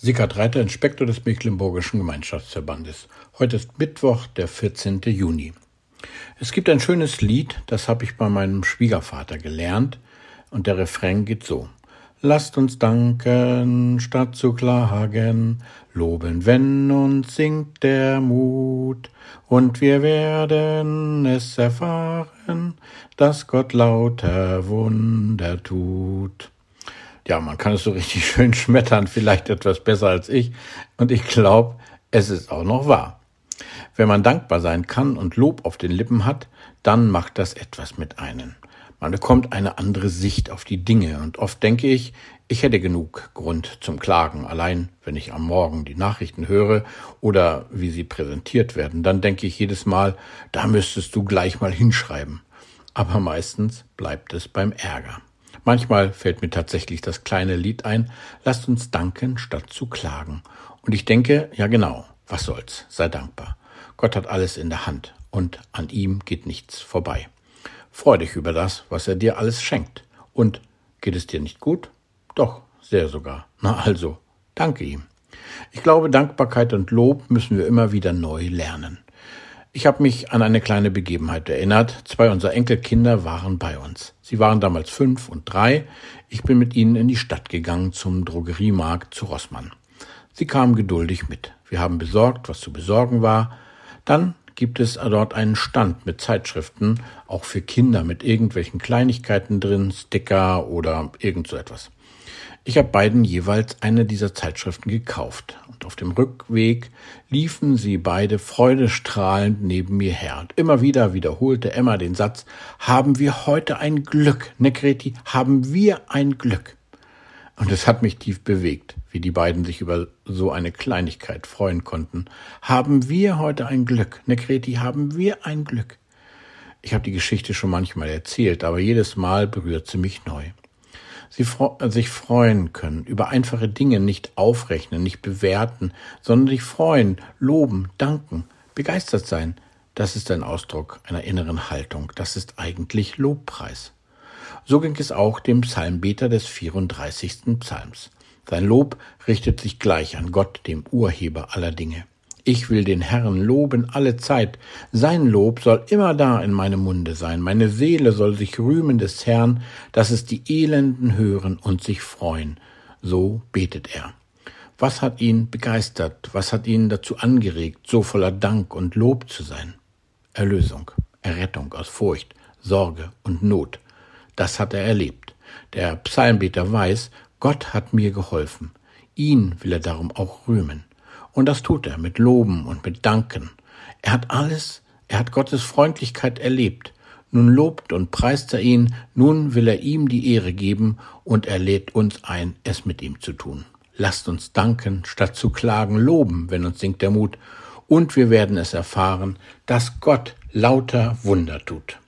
Sickert Reiter, Inspektor des Mecklenburgischen Gemeinschaftsverbandes. Heute ist Mittwoch, der 14. Juni. Es gibt ein schönes Lied, das habe ich bei meinem Schwiegervater gelernt, und der Refrain geht so. Lasst uns danken, statt zu klagen, loben, wenn uns singt der Mut, und wir werden es erfahren, dass Gott lauter Wunder tut ja, man kann es so richtig schön schmettern, vielleicht etwas besser als ich. Und ich glaube, es ist auch noch wahr. Wenn man dankbar sein kann und Lob auf den Lippen hat, dann macht das etwas mit einem. Man bekommt eine andere Sicht auf die Dinge und oft denke ich, ich hätte genug Grund zum Klagen. Allein wenn ich am Morgen die Nachrichten höre oder wie sie präsentiert werden, dann denke ich jedes Mal, da müsstest du gleich mal hinschreiben. Aber meistens bleibt es beim Ärger. Manchmal fällt mir tatsächlich das kleine Lied ein, lasst uns danken, statt zu klagen. Und ich denke, ja genau, was soll's, sei dankbar. Gott hat alles in der Hand und an ihm geht nichts vorbei. Freu dich über das, was er dir alles schenkt. Und geht es dir nicht gut? Doch, sehr sogar. Na also, danke ihm. Ich glaube, Dankbarkeit und Lob müssen wir immer wieder neu lernen. Ich habe mich an eine kleine Begebenheit erinnert. Zwei unserer Enkelkinder waren bei uns. Sie waren damals fünf und drei. Ich bin mit ihnen in die Stadt gegangen zum Drogeriemarkt zu Rossmann. Sie kamen geduldig mit. Wir haben besorgt, was zu besorgen war. Dann gibt es dort einen Stand mit Zeitschriften, auch für Kinder mit irgendwelchen Kleinigkeiten drin, Sticker oder irgend so etwas. Ich habe beiden jeweils eine dieser Zeitschriften gekauft und auf dem Rückweg liefen sie beide freudestrahlend neben mir her. Und immer wieder wiederholte Emma den Satz, haben wir heute ein Glück, ne Greti, haben wir ein Glück. Und es hat mich tief bewegt, wie die beiden sich über so eine Kleinigkeit freuen konnten. Haben wir heute ein Glück, ne Greti, haben wir ein Glück. Ich habe die Geschichte schon manchmal erzählt, aber jedes Mal berührt sie mich neu sie sich freuen können, über einfache Dinge nicht aufrechnen, nicht bewerten, sondern sich freuen, loben, danken, begeistert sein. Das ist ein Ausdruck einer inneren Haltung. Das ist eigentlich Lobpreis. So ging es auch dem Psalmbeter des 34. Psalms. Sein Lob richtet sich gleich an Gott, dem Urheber aller Dinge. Ich will den Herrn loben alle Zeit. Sein Lob soll immer da in meinem Munde sein. Meine Seele soll sich rühmen des Herrn, dass es die Elenden hören und sich freuen. So betet er. Was hat ihn begeistert? Was hat ihn dazu angeregt, so voller Dank und Lob zu sein? Erlösung, Errettung aus Furcht, Sorge und Not. Das hat er erlebt. Der Psalmbeter weiß, Gott hat mir geholfen. Ihn will er darum auch rühmen. Und das tut er mit Loben und mit Danken. Er hat alles, er hat Gottes Freundlichkeit erlebt. Nun lobt und preist er ihn, nun will er ihm die Ehre geben und er lädt uns ein, es mit ihm zu tun. Lasst uns danken, statt zu klagen, loben, wenn uns sinkt der Mut, und wir werden es erfahren, dass Gott lauter Wunder tut.